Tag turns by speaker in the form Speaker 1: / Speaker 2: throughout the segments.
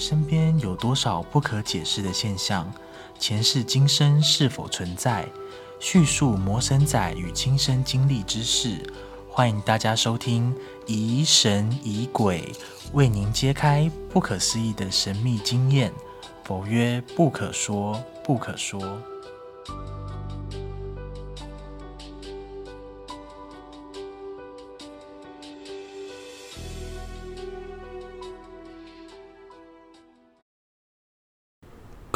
Speaker 1: 身边有多少不可解释的现象？前世今生是否存在？叙述魔神仔与亲身经历之事。欢迎大家收听《疑神疑鬼》，为您揭开不可思议的神秘经验。否曰：不可说，不可说。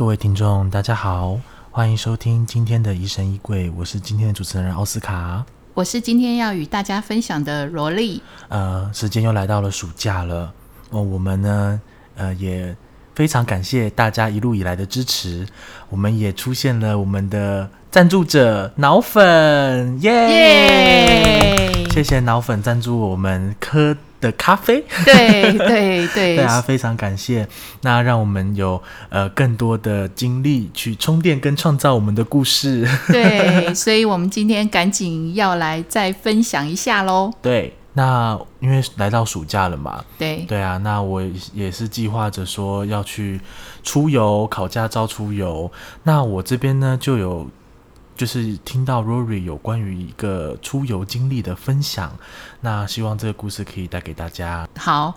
Speaker 1: 各位听众，大家好，欢迎收听今天的《疑神疑鬼》，我是今天的主持人奥斯卡，
Speaker 2: 我是今天要与大家分享的萝莉。
Speaker 1: 呃，时间又来到了暑假了，哦，我们呢，呃，也非常感谢大家一路以来的支持，我们也出现了我们的赞助者脑粉，耶、yeah! yeah!！谢谢脑粉赞助我们科。的咖啡，
Speaker 2: 对对对，对
Speaker 1: 啊，非常感谢。那让我们有呃更多的精力去充电跟创造我们的故事。
Speaker 2: 对，所以我们今天赶紧要来再分享一下喽。
Speaker 1: 对，那因为来到暑假了嘛，
Speaker 2: 对
Speaker 1: 对啊，那我也是计划着说要去出游，考驾照出游。那我这边呢就有。就是听到 Rory 有关于一个出游经历的分享，那希望这个故事可以带给大家。
Speaker 2: 好，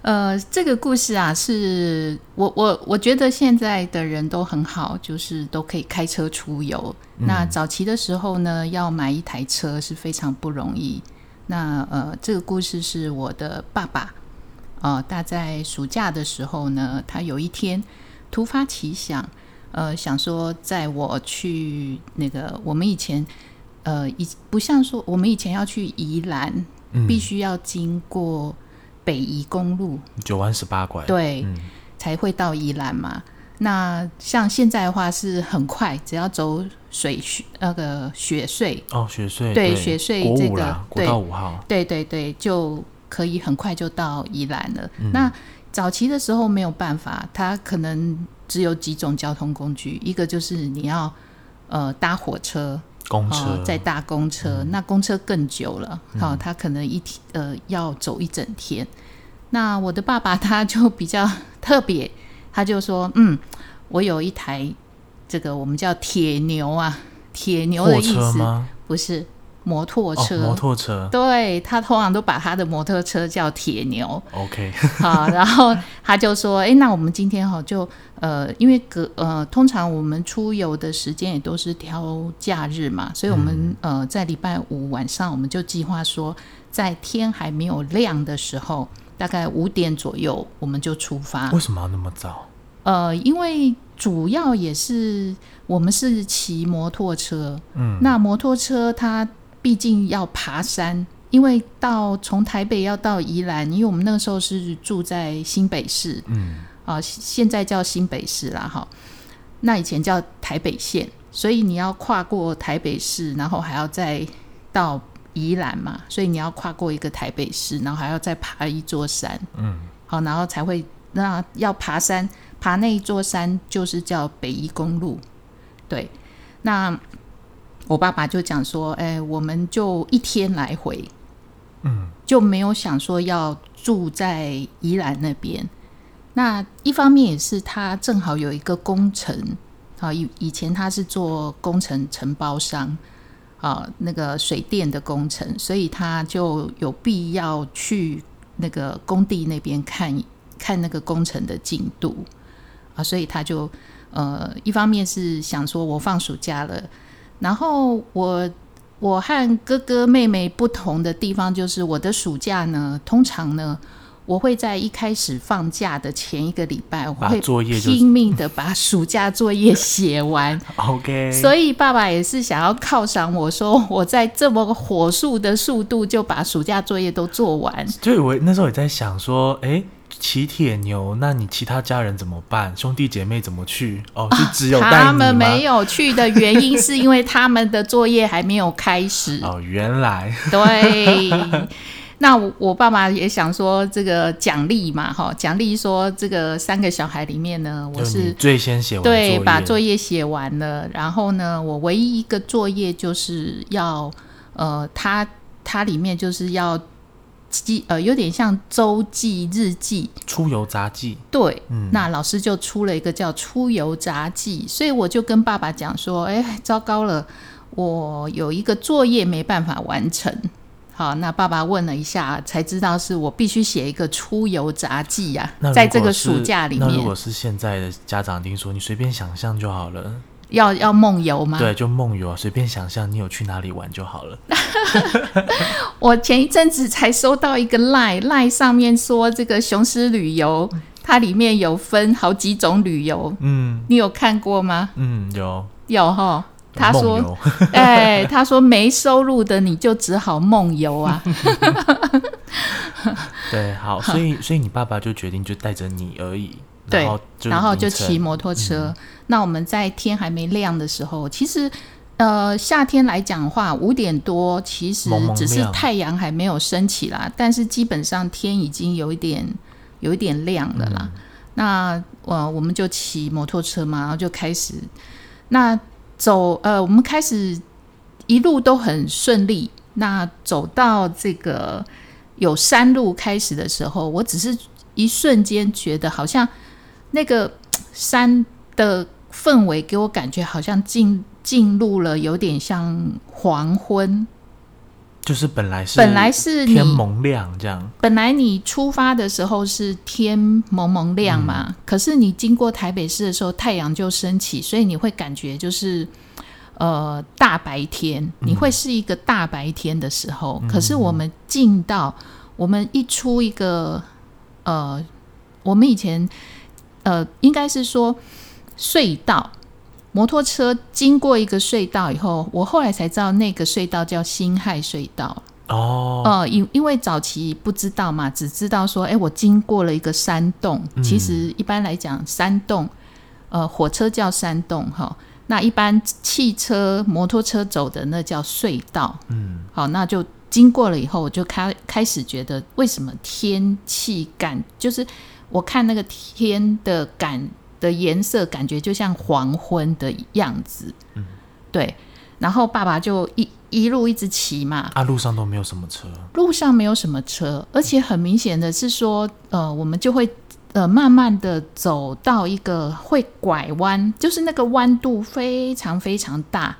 Speaker 2: 呃，这个故事啊，是我我我觉得现在的人都很好，就是都可以开车出游。嗯。那早期的时候呢，要买一台车是非常不容易。那呃，这个故事是我的爸爸，呃，大在暑假的时候呢，他有一天突发奇想。呃，想说在我去那个，我们以前呃，以不像说我们以前要去宜兰，嗯，必须要经过北宜公路
Speaker 1: 九弯十八拐，
Speaker 2: 对，嗯，才会到宜兰嘛。那像现在的话是很快，只要走水雪那个雪隧
Speaker 1: 哦，雪隧
Speaker 2: 对，雪隧这个
Speaker 1: 国道五号，
Speaker 2: 对对对，就可以很快就到宜兰了，嗯。那早期的时候没有办法，他可能。只有几种交通工具，一个就是你要呃搭火车、
Speaker 1: 公车，
Speaker 2: 呃、再搭公车，嗯，那公车更久了，好，嗯，他可能一天呃要走一整天。那我的爸爸他就比较特别，他就说，嗯，我有一台这个我们叫铁牛啊，铁牛的意思不是。摩托车，
Speaker 1: 哦、摩托车，
Speaker 2: 对，他通常都把他的摩托车叫铁牛。
Speaker 1: OK，
Speaker 2: 好，然后他就说：“哎，那我们今天哈就呃，因为隔呃，通常我们出游的时间也都是挑假日嘛，所以我们、嗯、呃在礼拜五晚上，我们就计划说，在天还没有亮的时候，大概五点左右，我们就出发。
Speaker 1: 为什么要那么早？
Speaker 2: 呃，因为主要也是我们是骑摩托车，嗯，那摩托车它。毕竟要爬山，因为到从台北要到宜兰，因为我们那个时候是住在新北市，嗯，啊，现在叫新北市啦，哈，那以前叫台北县，所以你要跨过台北市，然后还要再到宜兰嘛，所以你要跨过一个台北市，然后还要再爬一座山，嗯，好，然后才会那要爬山，爬那一座山就是叫北宜公路，对，那。我爸爸就讲说：“哎、欸，我们就一天来回，嗯，就没有想说要住在宜兰那边。那一方面也是他正好有一个工程，啊，以以前他是做工程承包商，啊，那个水电的工程，所以他就有必要去那个工地那边看看那个工程的进度，啊，所以他就呃，一方面是想说我放暑假了。”然后我我和哥哥妹妹不同的地方就是，我的暑假呢，通常呢，我会在一开始放假的前一个礼拜，我会拼命的把暑假作业写完。
Speaker 1: OK，
Speaker 2: 所以爸爸也是想要犒赏我说，我在这么火速的速度就把暑假作业都做完。
Speaker 1: 对，我那时候也在想说，哎。骑铁牛，那你其他家人怎么办？兄弟姐妹怎么去？哦，就只有？
Speaker 2: 他们没有去的原因是因为他们的作业还没有开始。
Speaker 1: 哦，原来
Speaker 2: 对。那我，我爸爸也想说这个奖励嘛，哈，奖励说这个三个小孩里面呢，我是
Speaker 1: 最先写完，
Speaker 2: 对，把作业写完了。然后呢，我唯一一个作业就是要，呃，他他里面就是要。记呃，有点像周记日记，
Speaker 1: 出游杂记。
Speaker 2: 对，嗯，那老师就出了一个叫出游杂记，所以我就跟爸爸讲说，哎，糟糕了，我有一个作业没办法完成。好，那爸爸问了一下，才知道是我必须写一个出游杂记呀、啊，在这个暑假里面。
Speaker 1: 那如果是现在的家长，听说你随便想象就好了，
Speaker 2: 要要梦游吗？
Speaker 1: 对，就梦游啊，随便想象你有去哪里玩就好了。
Speaker 2: 我前一阵子才收到一个 line，line 上面说这个雄狮旅游，它里面有分好几种旅游，嗯，你有看过吗？
Speaker 1: 嗯，有
Speaker 2: 有哈。他说：“哎，他说没收入的你就只好梦游啊。”
Speaker 1: 对，好，所以所以你爸爸就决定就带着你而已，
Speaker 2: 对，
Speaker 1: 然后就
Speaker 2: 然后就骑摩托车。嗯、那我们在天还没亮的时候，其实呃夏天来讲的话，五点多其实只是太阳还没有升起啦，但是基本上天已经有一点有一点亮了啦。嗯、那呃我们就骑摩托车嘛，然后就开始那。走，呃，我们开始一路都很顺利。那走到这个有山路开始的时候，我只是一瞬间觉得，好像那个山的氛围给我感觉，好像进进入了有点像黄昏。
Speaker 1: 就是本来是
Speaker 2: 本来是
Speaker 1: 天蒙亮这样，
Speaker 2: 本来你出发的时候是天蒙蒙亮嘛，嗯、可是你经过台北市的时候，太阳就升起，所以你会感觉就是呃大白天，你会是一个大白天的时候。嗯、可是我们进到我们一出一个呃，我们以前呃应该是说隧道。摩托车经过一个隧道以后，我后来才知道那个隧道叫辛亥隧道。哦，呃，因因为早期不知道嘛，只知道说，哎，我经过了一个山洞。嗯、其实一般来讲，山洞，呃，火车叫山洞哈。那一般汽车、摩托车走的那叫隧道。嗯，好，那就经过了以后，我就开开始觉得，为什么天气感，就是我看那个天的感。的颜色感觉就像黄昏的样子，嗯，对。然后爸爸就一一路一直骑嘛，
Speaker 1: 啊，路上都没有什么车，
Speaker 2: 路上没有什么车，而且很明显的是说，呃，我们就会呃慢慢的走到一个会拐弯，就是那个弯度非常非常大。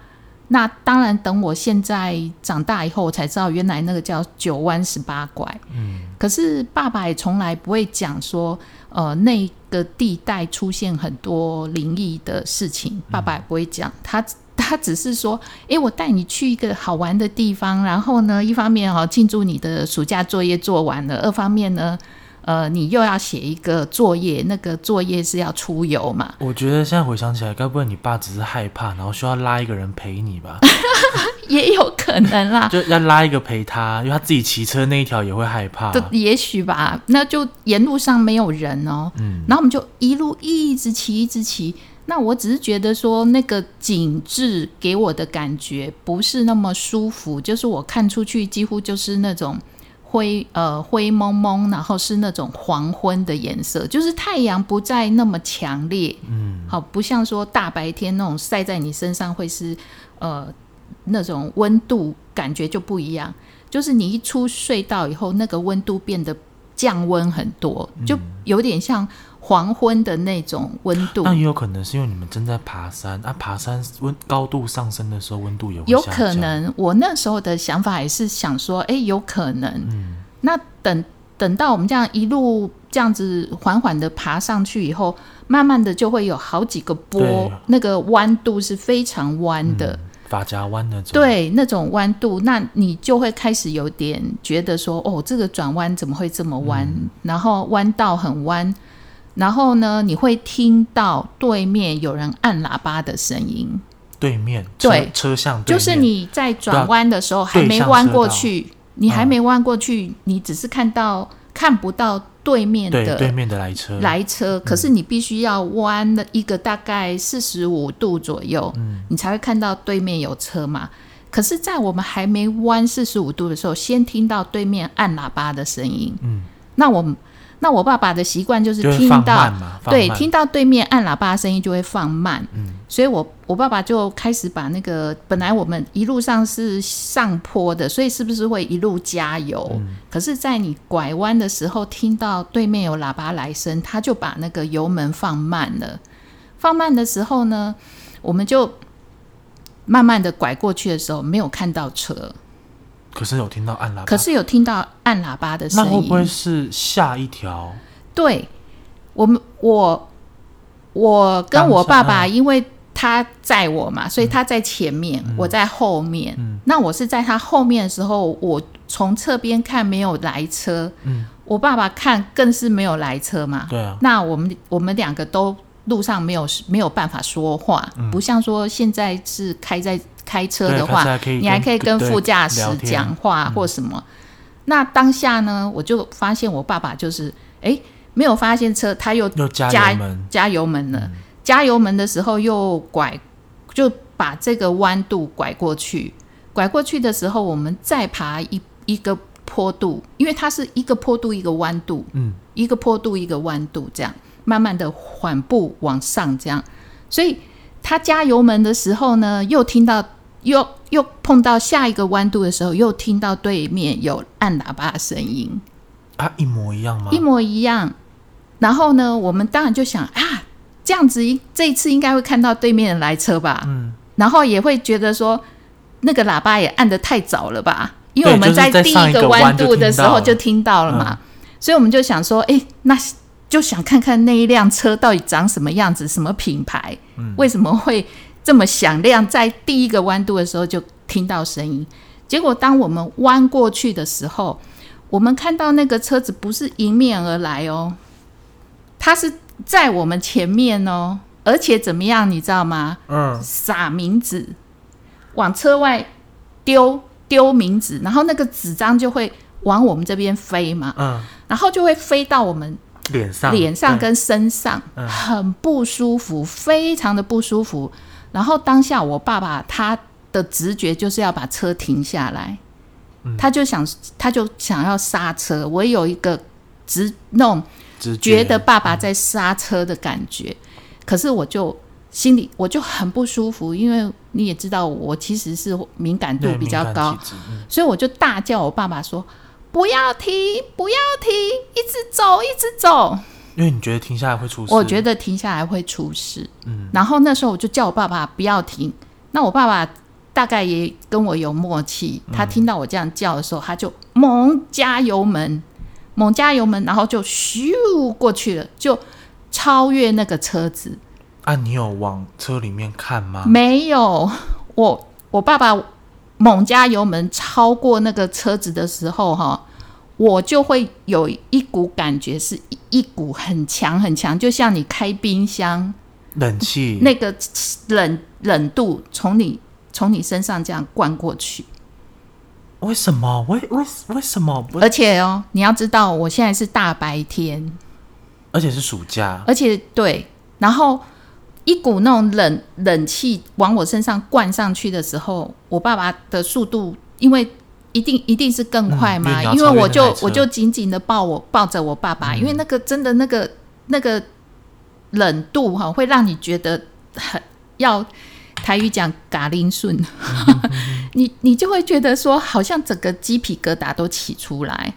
Speaker 2: 那当然，等我现在长大以后，我才知道原来那个叫九弯十八拐。嗯，可是爸爸也从来不会讲说，呃，那个地带出现很多灵异的事情，爸爸也不会讲。他 他只是说，诶，我带你去一个好玩的地方，然后呢，一方面哦，庆祝你的暑假作业做完了，二方面呢。呃，你又要写一个作业，那个作业是要出游嘛？
Speaker 1: 我觉得现在回想起来，该不会你爸只是害怕，然后需要拉一个人陪你吧？
Speaker 2: 也有可能啦，
Speaker 1: 就要拉一个陪他，因为他自己骑车那一条也会害怕。
Speaker 2: 也许吧，那就沿路上没有人哦，嗯，然后我们就一路一直骑，一直骑。那我只是觉得说，那个景致给我的感觉不是那么舒服，就是我看出去几乎就是那种。灰呃灰蒙蒙，然后是那种黄昏的颜色，就是太阳不再那么强烈，嗯，好，不像说大白天那种晒在你身上会是呃那种温度感觉就不一样，就是你一出隧道以后，那个温度变得降温很多，就有点像。黄昏的那种温度，
Speaker 1: 那也有可能是因为你们正在爬山啊，爬山温高度上升的时候，温度有
Speaker 2: 有可能。我那时候的想法也是想说，哎，有可能。嗯，那等等到我们这样一路这样子缓缓的爬上去以后，慢慢的就会有好几个波，那个弯度是非常弯的，
Speaker 1: 发夹弯那种。
Speaker 2: 对，那种弯度，那你就会开始有点觉得说，哦，这个转弯怎么会这么弯？嗯，然后弯道很弯。然后呢，你会听到对面有人按喇叭的声音。
Speaker 1: 对面，对，车厢，
Speaker 2: 就是你在转弯的时候还没弯过去，你还没弯过去，你只是看到看不到对面的
Speaker 1: 对面的来车
Speaker 2: 来车，可是你必须要弯了一个大概四十五度左右，嗯，你才会看到对面有车嘛。可是，在我们还没弯四十五度的时候，先听到对面按喇叭的声音，嗯，那我们。那我爸爸的习惯就是听到对听到对面按喇叭的声音就会放慢，嗯，所以我我爸爸就开始把那个本来我们一路上是上坡的，所以是不是会一路加油？嗯，可是，在你拐弯的时候听到对面有喇叭来声，他就把那个油门放慢了。放慢的时候呢，我们就慢慢的拐过去的时候没有看到车。
Speaker 1: 可是有听到按喇叭，
Speaker 2: 可是有听到按喇叭的声音，
Speaker 1: 那会不会是下一条？
Speaker 2: 对，我们我我跟我爸爸，因为他载我嘛，所以他在前面，嗯、我在后面。嗯、那我是在他后面的时候，我从侧边看没有来车，嗯、我爸爸看更是没有来车嘛。对啊，那我们我们两个都路上没有没有办法说话，嗯、不像说现在是开在。开车的话，你还可以跟副驾驶讲话或什么。嗯、那当下呢，我就发现我爸爸就是，哎、欸，没有发现车，他又加加油门，加油门了。嗯、加油门的时候又拐，就把这个弯度拐过去。拐过去的时候，我们再爬一一个坡度，因为它是一个坡度一个弯度，嗯，一个坡度一个弯度，这样慢慢的缓步往上，这样。所以他加油门的时候呢，又听到。又又碰到下一个弯度的时候，又听到对面有按喇叭的声音
Speaker 1: 啊，一模一样吗？
Speaker 2: 一模一样。然后呢，我们当然就想啊，这样子这一次应该会看到对面的来车吧？嗯。然后也会觉得说，那个喇叭也按得太早了吧？因为我们在第一个弯度的时候就听到了嘛，所以我们就想说，哎，那就想看看那一辆车到底长什么样子，什么品牌？嗯，为什么会？这么响亮，在第一个弯度的时候就听到声音，结果当我们弯过去的时候，我们看到那个车子不是迎面而来哦，它是在我们前面哦，而且怎么样，你知道吗？嗯，撒名纸，往车外丢丢名纸，然后那个纸张就会往我们这边飞嘛，嗯，然后就会飞到我们脸上、脸上跟身上，嗯，很不舒服，非常的不舒服。然后当下我爸爸他的直觉就是要把车停下来，嗯、他就想他就想要刹车。我有一个直那种觉得爸爸在刹车的感觉，嗯、可是我就心里我就很不舒服，因为你也知道我其实是敏感度比较高，嗯、所以我就大叫我爸爸说：“不要停，不要停，一直走，一直走。”
Speaker 1: 因为你觉得停下来会出事，
Speaker 2: 我觉得停下来会出事。嗯，然后那时候我就叫我爸爸不要停。那我爸爸大概也跟我有默契，他听到我这样叫的时候，他就猛加油门，猛加油门，然后就咻过去了，就超越那个车子。
Speaker 1: 啊，你有往车里面看吗？
Speaker 2: 没有，我我爸爸猛加油门超过那个车子的时候，哈。我就会有一股感觉，是一一股很强很强，就像你开冰箱，
Speaker 1: 冷气
Speaker 2: 那个冷冷度从你从你身上这样灌过去。
Speaker 1: 为什么？为为为什么？
Speaker 2: 而且哦，你要知道，我现在是大白天，
Speaker 1: 而且是暑假，
Speaker 2: 而且对，然后一股那种冷冷气往我身上灌上去的时候，我爸爸的速度因为。一定一定是更快嘛？嗯、因为我就我就紧紧的抱我抱着我爸爸，嗯、因为那个真的那个那个冷度哈，会让你觉得很要台语讲嘎铃顺，你你就会觉得说好像整个鸡皮疙瘩都起出来。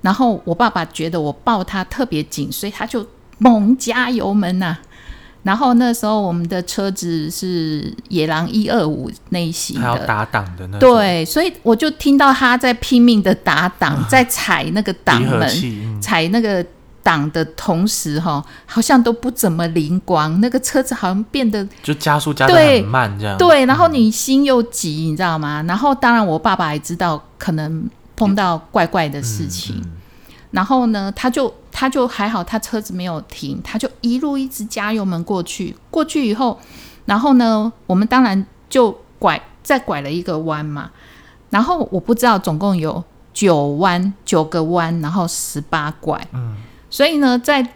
Speaker 2: 然后我爸爸觉得我抱他特别紧，所以他就猛加油门呐、啊。然后那时候我们的车子是野狼一二五那一型的，
Speaker 1: 还要打档的那种。
Speaker 2: 对，所以我就听到他在拼命的打档，嗯、在踩那个档门，嗯、踩那个档的同时，哈，好像都不怎么灵光。那个车子好像变得
Speaker 1: 就加速加的很慢，这样。
Speaker 2: 对，然后你心又急，你知道吗？然后当然我爸爸也知道可能碰到怪怪的事情。嗯嗯然后呢，他就他就还好，他车子没有停，他就一路一直加油门过去。过去以后，然后呢，我们当然就拐再拐了一个弯嘛。然后我不知道总共有九弯九个弯，然后十八拐。嗯。所以呢，在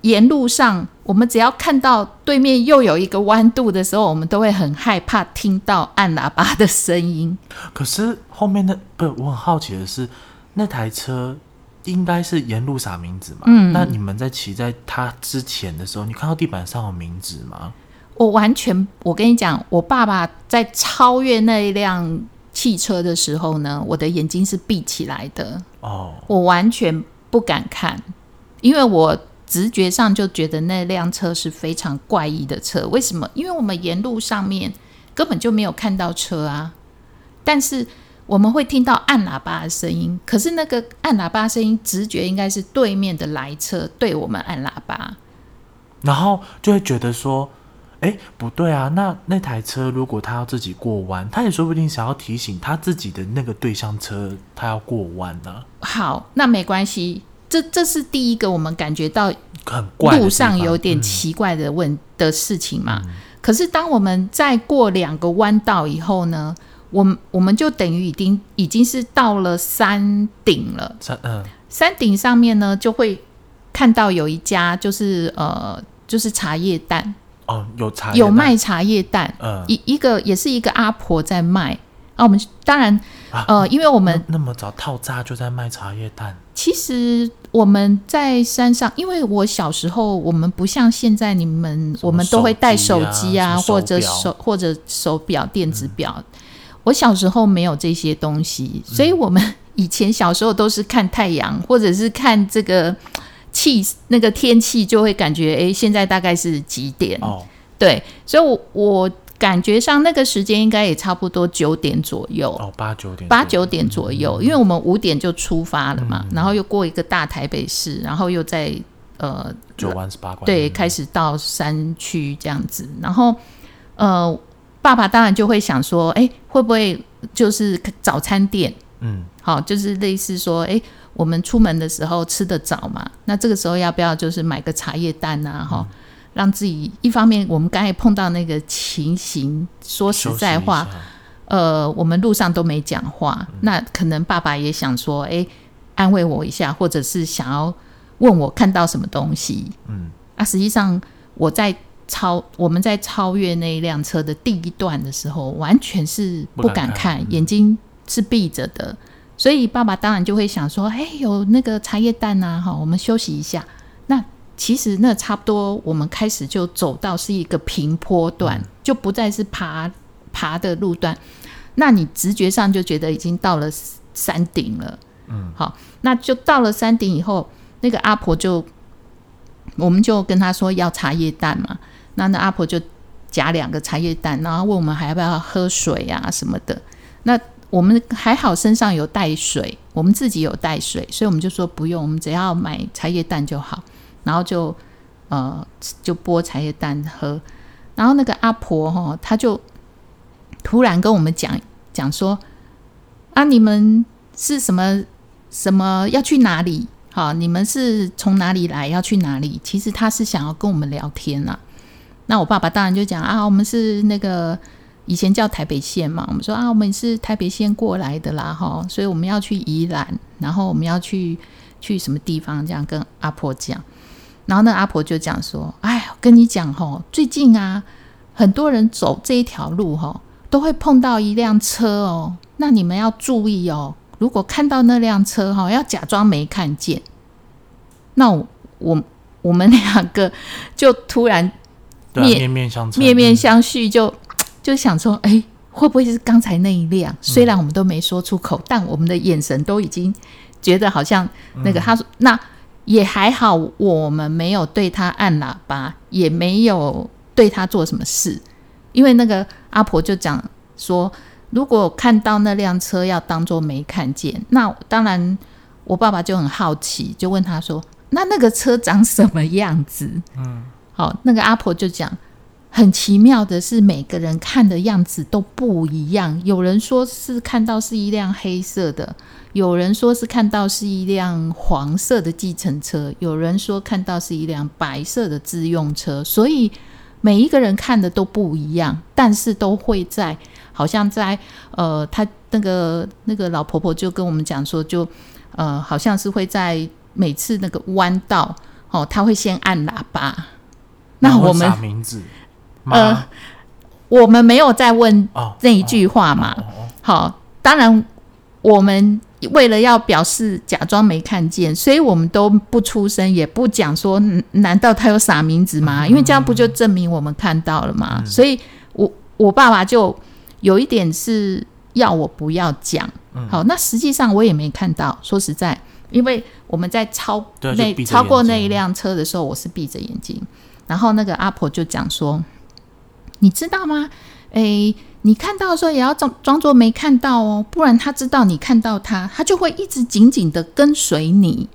Speaker 2: 沿路上，我们只要看到对面又有一个弯度的时候，我们都会很害怕听到按喇叭的声音。
Speaker 1: 可是后面的不，我很好奇的是那台车。应该是沿路撒名字嘛。嗯，那你们在骑在他之前的时候，你看到地板上有名字吗？
Speaker 2: 我完全，我跟你讲，我爸爸在超越那一辆汽车的时候呢，我的眼睛是闭起来的。哦，我完全不敢看，因为我直觉上就觉得那辆车是非常怪异的车。为什么？因为我们沿路上面根本就没有看到车啊，但是。我们会听到按喇叭的声音，可是那个按喇叭声音，直觉应该是对面的来车对我们按喇叭，
Speaker 1: 然后就会觉得说，哎，不对啊，那那台车如果他要自己过弯，他也说不定想要提醒他自己的那个对向车，他要过弯呢。
Speaker 2: 好，那没关系，这这是第一个我们感觉到很怪，路上有点奇怪的问的事情嘛。嗯、可是当我们再过两个弯道以后呢？我们我们就等于已经已经是到了山顶了。山嗯，山顶上面呢，就会看到有一家，就是呃，就是茶叶蛋
Speaker 1: 哦，有茶
Speaker 2: 有卖茶叶蛋，嗯，一一个也是一个阿婆在卖。啊，我们当然呃，因为我们
Speaker 1: 那，那么早套扎就在卖茶叶蛋。
Speaker 2: 其实我们在山上，因为我小时候我们不像现在你们，我们都会带手机啊，或者手或者手表、电子表。嗯我小时候没有这些东西，所以我们 以前小时候都是看太阳，或者是看这个气那个天气，就会感觉哎，现在大概是几点？哦，对，所以我，我我感觉上那个时间应该也差不多九点左右。
Speaker 1: 哦，八九点，
Speaker 2: 八九点左右，嗯，因为我们五点就出发了嘛，嗯，然后又过一个大台北市，然后又在呃
Speaker 1: 九弯十八拐，
Speaker 2: 对，开始到山区这样子，然后呃。爸爸当然就会想说，哎，会不会就是早餐店？嗯，好，就是类似说，哎，我们出门的时候吃的早嘛？那这个时候要不要就是买个茶叶蛋啊？哈、嗯，让自己一方面，我们刚才碰到那个情形，说实在话，呃，我们路上都没讲话，嗯，那可能爸爸也想说，哎，安慰我一下，或者是想要问我看到什么东西。嗯，啊，实际上我在。超我们在超越那一辆车的第一段的时候，完全是不敢看，敢看眼睛是闭着的，所以爸爸当然就会想说：“哎，有那个茶叶蛋呐，哈，我们休息一下。”那其实那差不多，我们开始就走到是一个平坡段，嗯、就不再是爬爬的路段。那你直觉上就觉得已经到了山顶了。嗯，好，那就到了山顶以后，那个阿婆就，我们就跟他说要茶叶蛋嘛。那那阿婆就夹两个茶叶蛋，然后问我们还要不要喝水啊什么的。那我们还好身上有带水，我们自己有带水，所以我们就说不用，我们只要买茶叶蛋就好。然后就呃就剥茶叶蛋喝。然后那个阿婆哈，她就突然跟我们讲讲说啊，你们是什么什么要去哪里？好，你们是从哪里来？要去哪里？其实她是想要跟我们聊天啊。那我爸爸当然就讲啊，我们是那个以前叫台北县嘛，我们说啊，我们是台北县过来的啦，哈，所以我们要去宜兰，然后我们要去去什么地方，这样跟阿婆讲。然后那阿婆就讲说，哎，跟你讲哈，最近啊，很多人走这一条路哈，都会碰到一辆车哦，那你们要注意哦，如果看到那辆车哈，要假装没看见。那我，我们两个就突然。
Speaker 1: 面面相
Speaker 2: 面面相觑就，就就想说，哎，会不会是刚才那一辆？虽然我们都没说出口，嗯、但我们的眼神都已经觉得好像那个。他说，那也还好，我们没有对他按喇叭，也没有对他做什么事。因为那个阿婆就讲说，如果看到那辆车，要当做没看见。那当然，我爸爸就很好奇，就问他说，那那个车长什么样子？嗯。好，那个阿婆就讲，很奇妙的是，每个人看的样子都不一样。有人说是看到是一辆黑色的，有人说是看到是一辆黄色的计程车，有人说看到是一辆白色的自用车。所以每一个人看的都不一样，但是都会在，好像在呃，他那个那个老婆婆就跟我们讲说，就呃，好像是会在每次那个弯道，哦，他会先按喇叭。那我们
Speaker 1: 名字，
Speaker 2: 呃，我们没有再问那一句话嘛。好，当然我们为了要表示假装没看见，所以我们都不出声，也不讲说，难道他有撒名字吗？因为这样不就证明我们看到了吗？嗯、所以我我爸爸就有一点是要我不要讲。好，那实际上我也没看到。说实在，因为我们在超那超过那一辆车的时候，我是闭着眼睛。然后那个阿婆就讲说：“你知道吗？诶。”你看到的时候也要装装作没看到哦，不然他知道你看到他，他就会一直紧紧的跟随你。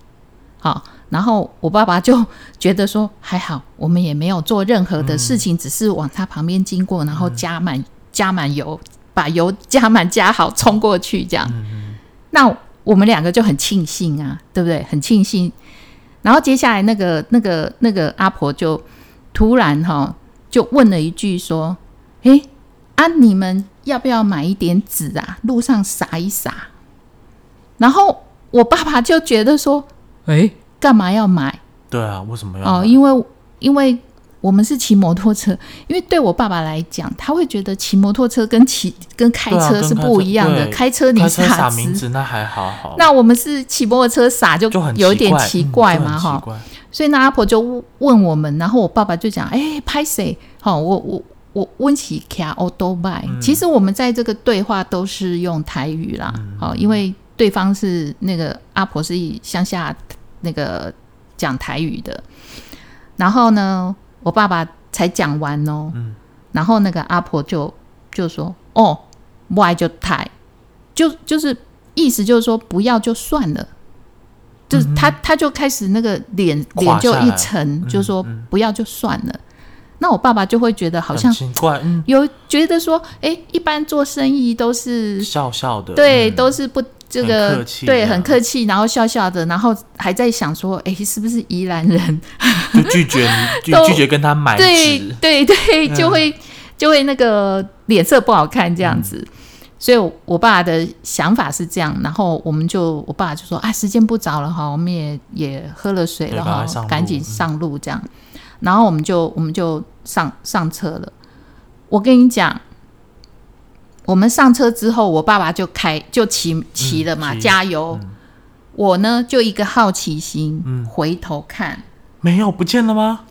Speaker 2: 好，然后我爸爸就觉得说还好，我们也没有做任何的事情，嗯、只是往他旁边经过，然后加满、嗯、加满油，把油加满加好冲过去这样。嗯、那我们两个就很庆幸啊，对不对？很庆幸。然后接下来那个那个那个阿婆就突然哈、哦、就问了一句说：“诶。”啊！你们要不要买一点纸啊？路上撒一撒。然后我爸爸就觉得说：“哎、欸，干嘛要买？”
Speaker 1: 对啊，为什么要？
Speaker 2: 哦，因为因为我们是骑摩托车，因为对我爸爸来讲，他会觉得骑摩托车跟骑跟开车是不一样的。开车你撒
Speaker 1: 名字那还好好，
Speaker 2: 那我们是骑摩托车撒就有一点奇怪嘛哈、嗯。所以那阿婆就问我们，然后我爸爸就讲：“哎、欸，拍谁？好，我我。”我温起卡欧多拜，其实我们在这个对话都是用台语啦，好、嗯，因为对方是那个阿婆是乡下那个讲台语的，然后呢，我爸爸才讲完哦、然后那个阿婆就就说哦，不爱就台，就就是意思就是说不要就算了，就是他他就开始那个脸脸就一沉，就说不要就算了。那我爸爸就会觉得好像奇怪，有觉得说，哎、欸，一般做生意都是
Speaker 1: 笑笑的，
Speaker 2: 对，嗯、都是不这个对很客气，然后笑笑的，然后还在想说，哎、欸，是不是宜兰人？
Speaker 1: 就拒绝你，就拒绝跟他买，
Speaker 2: 对对对，就会、嗯、就会那个脸色不好看这样子。嗯、所以我，我爸的想法是这样，然后我们就我爸就说，啊，时间不早了哈，我们也也喝了水了哈，赶紧上路这样。然后我们就我们就。上上车了，我跟你讲，我们上车之后，我爸爸就开就骑骑了嘛，嗯、加油、嗯。我呢就一个好奇心，嗯、回头看，
Speaker 1: 没有不见了吗？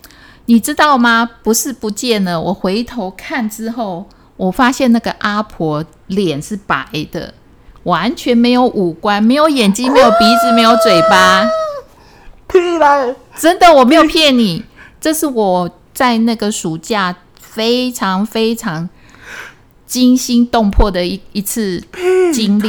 Speaker 2: 你知道吗？不是不见了，我回头看之后，我发现那个阿婆脸是白的，完全没有五官，没有眼睛，没有鼻子，没有嘴巴。屁啦！真的，我没有骗你，这是我。在那个暑假，非常非常惊心动魄的一一次经历。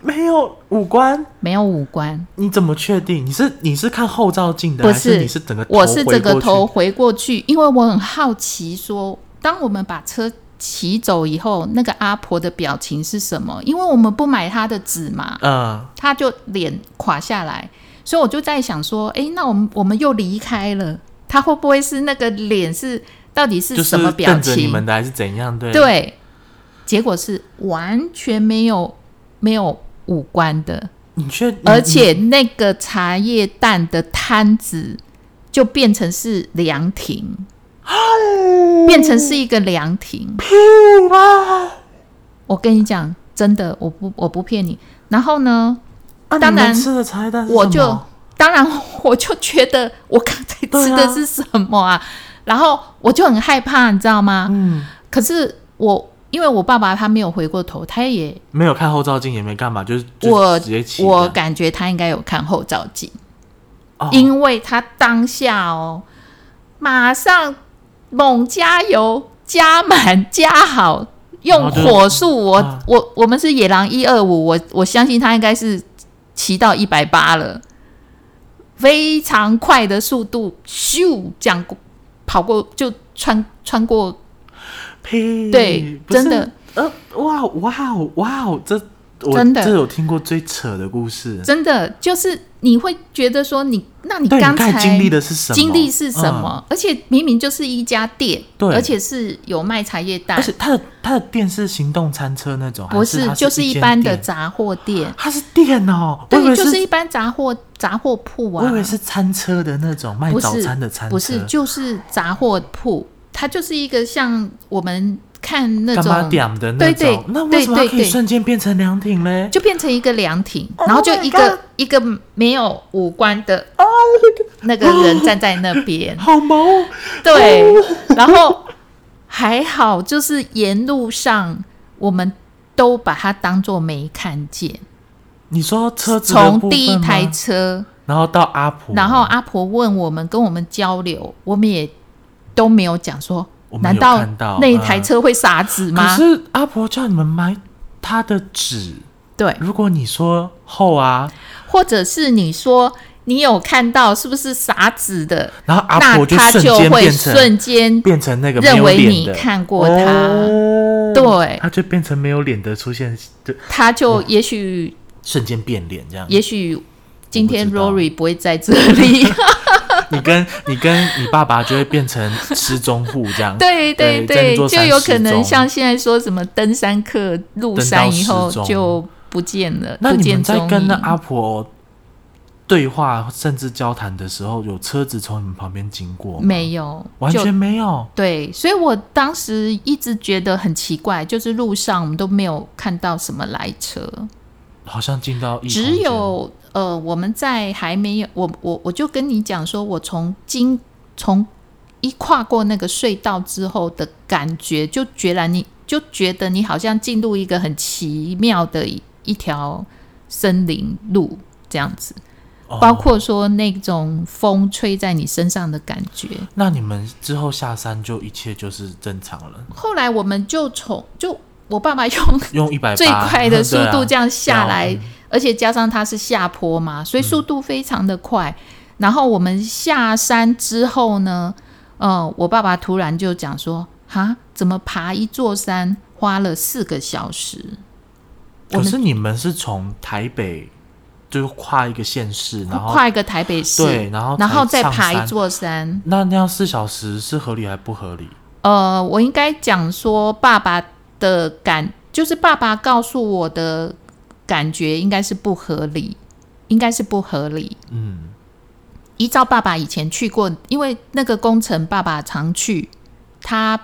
Speaker 1: 没有五官，
Speaker 2: 没有五官，
Speaker 1: 你怎么确定？你是你是看后照镜的，
Speaker 2: 不是？
Speaker 1: 是你是整个头
Speaker 2: 我是整个头回过去，因为我很好奇说，说当我们把车骑走以后，那个阿婆的表情是什么？因为我们不买她的纸嘛，嗯，她就脸垮下来，所以我就在想说，哎，那我们我们又离开了。她会不会是那个脸是到底是什么表情？
Speaker 1: 你们的还是怎样？对
Speaker 2: 对，结果是完全没有没有五官的。
Speaker 1: 你却
Speaker 2: 而且那个茶叶蛋的摊子就变成是凉亭，变成是一个凉亭。我跟你讲，真的，我不我不骗你。然后呢，
Speaker 1: 啊、当然吃的茶叶蛋
Speaker 2: 我就。当然，我就觉得我刚才吃的是什么啊，啊？然后我就很害怕，你知道吗？嗯。可是我因为我爸爸他没有回过头，他也
Speaker 1: 没有看后照镜，也没干嘛，就是
Speaker 2: 我
Speaker 1: 直接
Speaker 2: 我感觉他应该有看后照镜，哦，因为他当下哦，马上猛加油，加满加好，用火速。我、啊、我我们是野狼一二五，我我相信他应该是骑到一百八了。非常快的速度，咻，这样跑过就穿穿过，
Speaker 1: 呸！
Speaker 2: 对，真的，
Speaker 1: 呃，哇哇哇，这真的。这有听过最扯的故事，
Speaker 2: 真的就是你会觉得说你，那你刚才
Speaker 1: 经历的是什么？
Speaker 2: 经历是什么？嗯，而且明明就是一家店，对，而且是有卖茶叶蛋，
Speaker 1: 而且他的他的店是行动餐车那种，
Speaker 2: 不是，是就是一般的杂货店，
Speaker 1: 它是店哦，
Speaker 2: 对，就是一般杂货杂货铺啊，
Speaker 1: 我以为是餐车的那种卖早餐的餐车，
Speaker 2: 不是，不是就是杂货铺，它就是一个像我们。看那种
Speaker 1: 干嘛点的那种，
Speaker 2: 对对，
Speaker 1: 那为什么可以瞬间变成凉亭嘞？
Speaker 2: 就变成一个凉亭，然后就一个、oh、一个没有五官的那个人站在那边，
Speaker 1: 好毛。
Speaker 2: 对，然后还好，就是沿路上我们都把它当做没看见。
Speaker 1: 你说车子
Speaker 2: 从第一台车，
Speaker 1: 然后到阿婆，
Speaker 2: 然后阿婆问我们，跟我们交流，我们也都没有讲说，难道那一台车会撒纸吗？
Speaker 1: 可是阿婆叫你们买他的纸，
Speaker 2: 对。
Speaker 1: 如果你说厚啊，
Speaker 2: 或者是你说你有看到是不是撒纸的，
Speaker 1: 然后阿婆就
Speaker 2: 瞬间变成瞬间
Speaker 1: 变成那个
Speaker 2: 认为你看过他，对，
Speaker 1: 他就变成没有脸的出现，
Speaker 2: 他就也许。
Speaker 1: 瞬间变脸，这样。
Speaker 2: 也许今天 Rory 不会在这里。
Speaker 1: 你跟你跟你爸爸就会变成失踪户这样。
Speaker 2: 对对对，对就有可能像现在说什么登山客入山以后就不见了。
Speaker 1: 那你们在跟那阿婆对话甚至交谈的时候，有车子从你们旁边经过？
Speaker 2: 没有，
Speaker 1: 完全没有。
Speaker 2: 对，所以我当时一直觉得很奇怪，就是路上我们都没有看到什么来车。
Speaker 1: 好像进到
Speaker 2: 只有呃，我们在还没有我我我就跟你讲说，我从经从一跨过那个隧道之后的感觉，就觉得你就觉得你好像进入一个很奇妙的一一条森林路这样子，包括说那种风吹在你身上的感觉。哦，
Speaker 1: 那你们之后下山就一切就是正常了。
Speaker 2: 后来我们就从就。我爸爸用
Speaker 1: 用一百
Speaker 2: 最快的速度这样下来，而且加上它是下坡嘛，所以速度非常的快。然后我们下山之后呢，呃，我爸爸突然就讲说：“哈，怎么爬一座山花了四个小时？”
Speaker 1: 可是你们是从台北就跨一个县市，然后
Speaker 2: 跨一个台北市，
Speaker 1: 对，然后
Speaker 2: 然后再爬一座山，
Speaker 1: 那那样四小时是合理还不合理？
Speaker 2: 呃，我应该讲说爸爸。的感就是爸爸告诉我的感觉应该是不合理，应该是不合理。嗯，依照爸爸以前去过，因为那个工程爸爸常去，他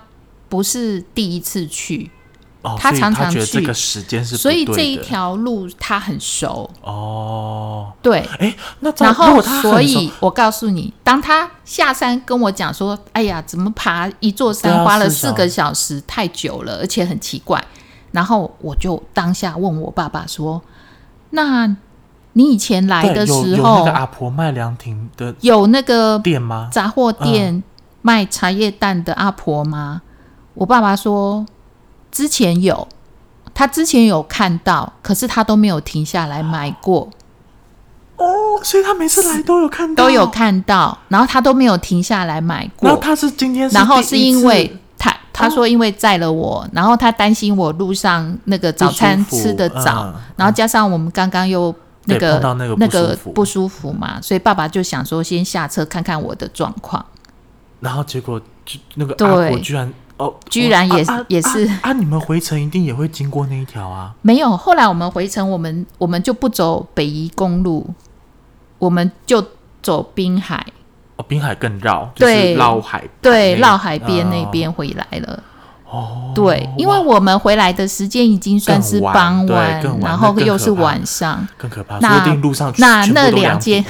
Speaker 2: 不是第一次去，
Speaker 1: 哦、
Speaker 2: 他常常去。
Speaker 1: 这个时间是
Speaker 2: 所以这一条路他很熟。
Speaker 1: 哦，
Speaker 2: 对，
Speaker 1: 哎，那
Speaker 2: 然后所以我告诉你，当他下山跟我讲说：“哎呀，怎么爬一座山花了四个小时，太久了，而且很奇怪。”然后我就当下问我爸爸说：“那你以前来的时候，有
Speaker 1: 那个阿婆卖凉亭的
Speaker 2: 有那个
Speaker 1: 店吗？
Speaker 2: 杂货店卖茶叶蛋的阿婆吗？”我爸爸说：“之前有，他之前有看到，可是他都没有停下来买过。”
Speaker 1: 哦，所以他每次来都有看到，
Speaker 2: 都有看到，然后他都没有停下来买过。
Speaker 1: 然后他是今天是，
Speaker 2: 然后是因为他他说因为载了我，哦、然后他担心我路上那个早餐吃的早，嗯、然后加上我们刚刚又那个那个那个不舒服嘛，所以爸爸就想说先下车看看我的状况。
Speaker 1: 然后结果就那个阿婆居然哦，
Speaker 2: 居然也、啊、也是
Speaker 1: 啊，啊，你们回程一定也会经过那一条啊？
Speaker 2: 没有，后来我们回程，我们我们就不走北宜公路。我们就走滨海，
Speaker 1: 哦，滨海更绕，对，绕海，
Speaker 2: 对，绕海边那边回来了。哦，对，因为我们回来的时间已经算是傍晚，然后又是晚上，
Speaker 1: 更可怕。说不定路上
Speaker 2: 那那两间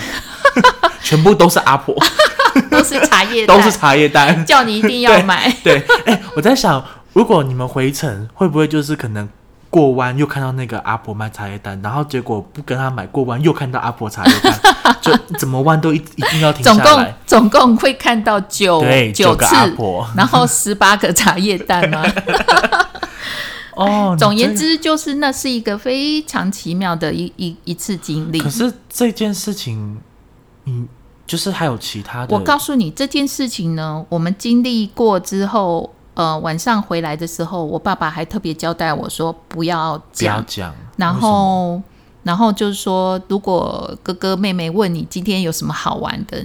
Speaker 1: 全部都是阿婆，
Speaker 2: 都是茶叶蛋，
Speaker 1: 都是茶叶蛋，
Speaker 2: 叫你一定要买。
Speaker 1: 对，哎，我在想，如果你们回程，会不会就是可能？过弯又看到那个阿婆卖茶叶蛋，然后结果不跟他买，过弯又看到阿婆茶叶蛋，就怎么弯都一一定要停下来。
Speaker 2: 总共总共会看到九
Speaker 1: 对九个阿婆，
Speaker 2: 然后十八个茶叶蛋吗？
Speaker 1: 哦，
Speaker 2: 总言之就是那是一个非常奇妙的一一一次经历。
Speaker 1: 可是这件事情，嗯，就是还有其他的。
Speaker 2: 我告诉你这件事情呢，我们经历过之后。呃，晚上回来的时候，我爸爸还特别交代我说不要讲，
Speaker 1: 不要讲。
Speaker 2: 然后，然后就是说，如果哥哥妹妹问你今天有什么好玩的，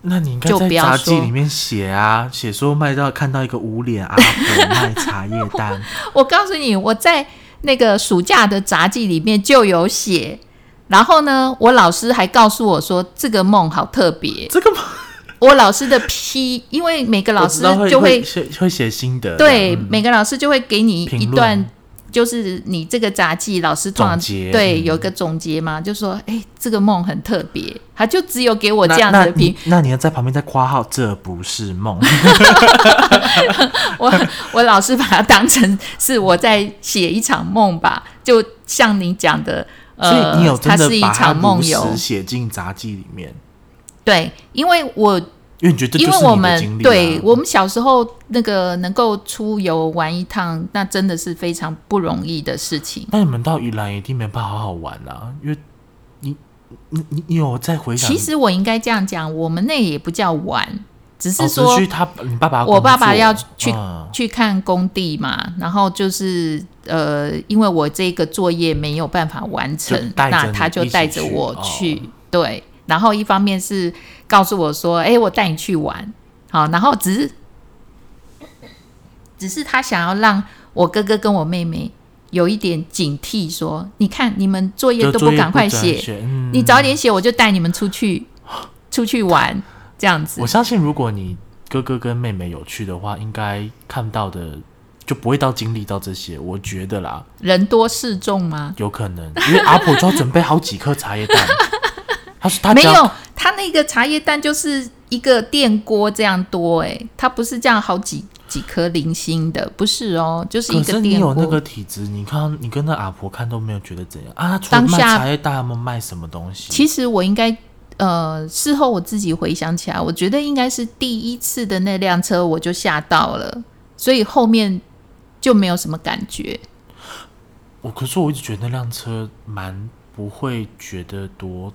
Speaker 1: 那你应该在杂记里面写啊，写说卖到看到一个无脸阿婆 卖茶叶蛋。
Speaker 2: 我告诉你，我在那个暑假的杂记里面就有写。然后呢，我老师还告诉我说，这个梦好特别。
Speaker 1: 这个梦。
Speaker 2: 我老师的批，因为每个老师就会
Speaker 1: 会写心得，
Speaker 2: 对，嗯、每个老师就会给你一段。就是你这个杂技老师总结对有个总结嘛，就说哎、欸，这个梦很特别，他就只有给我这样的评。
Speaker 1: 那你要在旁边再夸号，这不是梦。
Speaker 2: 我我老是把它当成是我在写一场梦吧，就像你讲的，呃，
Speaker 1: 所以你有真的
Speaker 2: 它是一场梦游
Speaker 1: 写进杂技里面。
Speaker 2: 对，因为我。
Speaker 1: 因为你觉得，因为
Speaker 2: 我们对我们小时候那个能够出游玩一趟，那真的是非常不容易的事情。
Speaker 1: 那你们到宜兰一定没办法好好玩啊，因为你你你你有在回想？
Speaker 2: 其实我应该这样讲，我们那也不叫玩，只是说、
Speaker 1: 哦、是他你爸爸
Speaker 2: 我爸爸要去、
Speaker 1: 嗯、
Speaker 2: 去看工地嘛，然后就是呃，因为我这个作业没有办法完成，那他就带着我去，哦、对。然后一方面是告诉我说：“哎，我带你去玩，好。”然后只是，只是他想要让我哥哥跟我妹妹有一点警惕，说：“你看，你们作业都不赶快写，写嗯、你早点写，我就带你们出去出去玩。”这样子。
Speaker 1: 我相信，如果你哥哥跟妹妹有去的话，应该看到的就不会到经历到这些。我觉得啦，
Speaker 2: 人多势众吗？
Speaker 1: 有可能，因为阿婆就要准备好几颗茶叶蛋。他是他
Speaker 2: 没有，他那个茶叶蛋就是一个电锅这样多哎，他不是这样好几几颗零星的，不是哦，就是一个电
Speaker 1: 你有那个体质，你看你跟那阿婆看都没有觉得怎样啊？除了卖茶叶蛋，他们卖什么东西？
Speaker 2: 其实我应该呃，事后我自己回想起来，我觉得应该是第一次的那辆车我就吓到了，所以后面就没有什么感觉。
Speaker 1: 我可是我一直觉得那辆车蛮不会觉得多。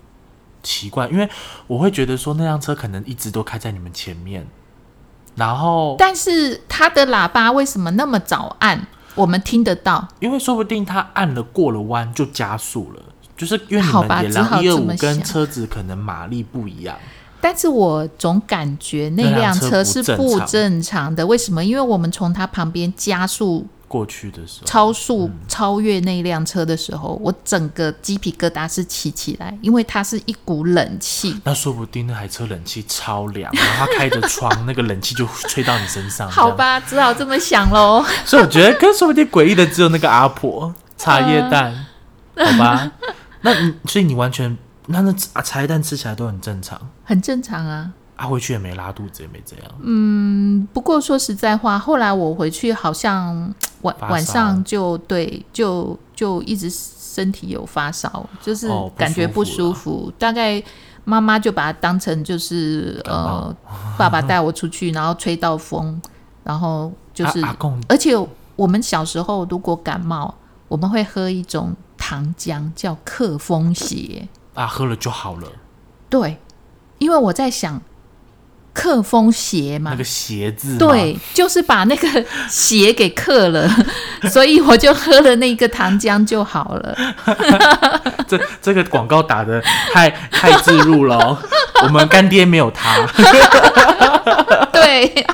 Speaker 1: 奇怪，因为我会觉得说那辆车可能一直都开在你们前面，然后，
Speaker 2: 但是它的喇叭为什么那么早按？我们听得到，
Speaker 1: 因为说不定他按了过了弯就加速了，就是因为你们也让一二五跟车子可能马力不一样。
Speaker 2: 但是我总感觉那辆车是不正常的，为什么？因为我们从它旁边加速。
Speaker 1: 过去的时候，
Speaker 2: 超速超越那辆车的时候，嗯、我整个鸡皮疙瘩是起起来，因为它是一股冷气。
Speaker 1: 那说不定那台车冷气超凉，然后它开着窗，那个冷气就吹到你身上。
Speaker 2: 好吧，只好这么想喽。
Speaker 1: 所以我觉得，更说不定诡异的只有那个阿婆 茶叶蛋，呃、好吧？那你所以你完全那那茶叶蛋吃起来都很正常，
Speaker 2: 很正常啊。
Speaker 1: 他、啊、回去也没拉肚子，也没怎样。
Speaker 2: 嗯，不过说实在话，后来我回去好像晚晚上就对，就就一直身体有发烧，就是感觉不舒服。哦、舒服大概妈妈就把它当成就是呃，爸爸带我出去，然后吹到风，然后就是。啊、而且我们小时候如果感冒，我们会喝一种糖浆叫克风邪
Speaker 1: 啊，喝了就好了。
Speaker 2: 对，因为我在想。克风邪嘛，
Speaker 1: 那个邪字，
Speaker 2: 对，就是把那个 邪给克了，所以我就喝了那个糖浆就好了。
Speaker 1: 这这个广告打的太太自入了，我们干爹没有他。
Speaker 2: 对，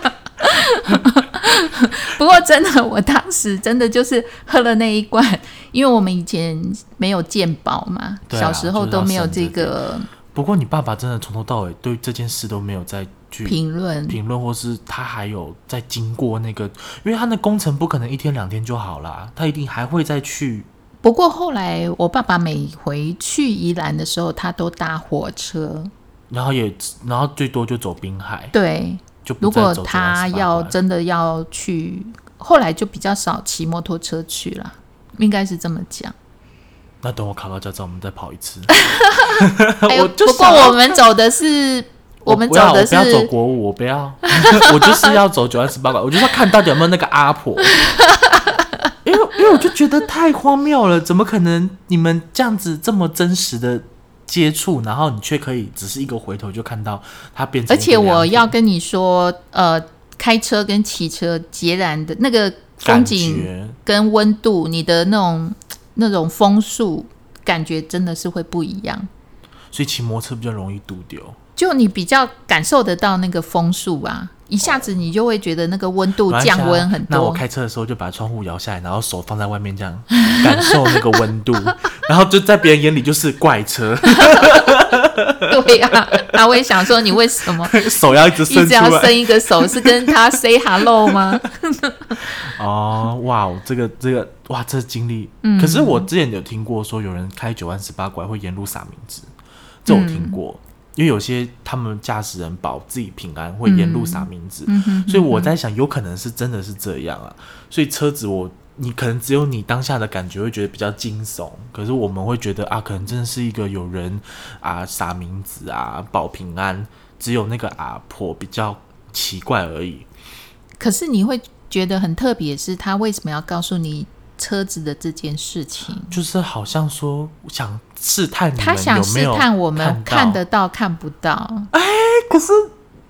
Speaker 2: 不过真的，我当时真的就是喝了那一罐，因为我们以前没有健保嘛，啊、小时候都没有这个。
Speaker 1: 不过你爸爸真的从头到尾对这件事都没有在。
Speaker 2: 评论
Speaker 1: 评论，或是他还有在经过那个，因为他的工程不可能一天两天就好啦，他一定还会再去。
Speaker 2: 不过后来我爸爸每回去宜兰的时候，他都搭火车，
Speaker 1: 然后也然后最多就走滨海。
Speaker 2: 对，
Speaker 1: 就
Speaker 2: 如果他要真的要去，后来就比较少骑摩托车去了，应该是这么讲。
Speaker 1: 那等我考到驾照，我们再跑一次。
Speaker 2: 哎、不过我们走的是。我们走的是
Speaker 1: 我不要，我不要走国五，我不要，我就是要走九万十八拐，我就是要看到底有没有那个阿婆，因为因为我就觉得太荒谬了，怎么可能你们这样子这么真实的接触，然后你却可以只是一个回头就看到他变成，
Speaker 2: 而且我要跟你说，呃，开车跟骑车截然的那个风景跟温度，你的那种那种风速感觉真的是会不一样，
Speaker 1: 所以骑摩托车比较容易堵丢。
Speaker 2: 就你比较感受得到那个风速啊，一下子你就会觉得那个温度降温很多。
Speaker 1: 那我开车的时候就把窗户摇下来，然后手放在外面这样 感受那个温度，然后就在别人眼里就是怪车。
Speaker 2: 对呀、啊，他会想说你为什么
Speaker 1: 手要一直伸
Speaker 2: 一直要伸一个手，是跟他 say hello 吗？
Speaker 1: 哦，哇，这个这个哇，这经历、嗯，可是我之前有听过说有人开九万十八拐会沿路撒名字，这我听过。嗯因为有些他们驾驶人保自己平安，会沿路撒冥纸，嗯嗯，所以我在想，有可能是真的是这样啊。所以车子我，你可能只有你当下的感觉会觉得比较惊悚，可是我们会觉得啊，可能真的是一个有人啊撒冥纸啊保平安，只有那个阿婆比较奇怪而已。
Speaker 2: 可是你会觉得很特别，是他为什么要告诉你？车子的这件事情，
Speaker 1: 就是好像说想试探你们，
Speaker 2: 他想试探我们看得到看不到。
Speaker 1: 哎、欸，可是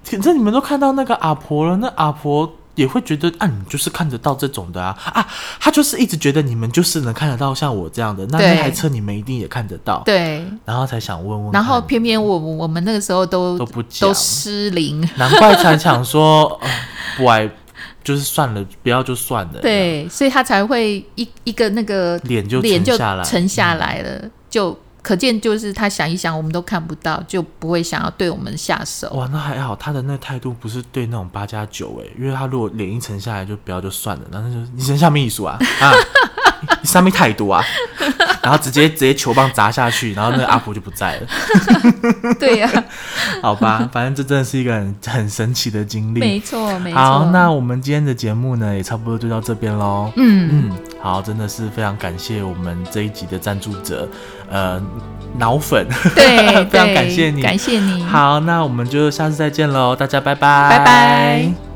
Speaker 1: 反正你们都看到那个阿婆了，那阿婆也会觉得啊，你就是看得到这种的啊。啊，他就是一直觉得你们就是能看得到像我这样的，那那台车你们一定也看得到。
Speaker 2: 对，
Speaker 1: 然后才想问问，
Speaker 2: 然后偏偏我我们那个时候都
Speaker 1: 都不，
Speaker 2: 都失灵，
Speaker 1: 难怪才想说、呃、不爱。就是算了，不要就算了。
Speaker 2: 对，所以他才会一一个那个
Speaker 1: 脸就
Speaker 2: 脸就
Speaker 1: 下来，
Speaker 2: 沉下来了，嗯，就可见就是他想一想，我们都看不到，就不会想要对我们下手。
Speaker 1: 哇，那还好，他的那态度不是对那种八加九哎，因为他如果脸一沉下来，就不要就算了，然后就你先下秘书啊啊，你上面态度啊。然后直接直接球棒砸下去，然后那个阿婆就不在了。
Speaker 2: 对呀、啊，
Speaker 1: 好吧，反正这真的是一个很很神奇的经历。
Speaker 2: 没错，没错。
Speaker 1: 好，那我们今天的节目呢，也差不多就到这边喽。嗯嗯，好，真的是非常感谢我们这一集的赞助者，呃，脑粉。
Speaker 2: 对，
Speaker 1: 非常感谢你，
Speaker 2: 感谢你。
Speaker 1: 好，那我们就下次再见喽，大家拜拜，
Speaker 2: 拜拜。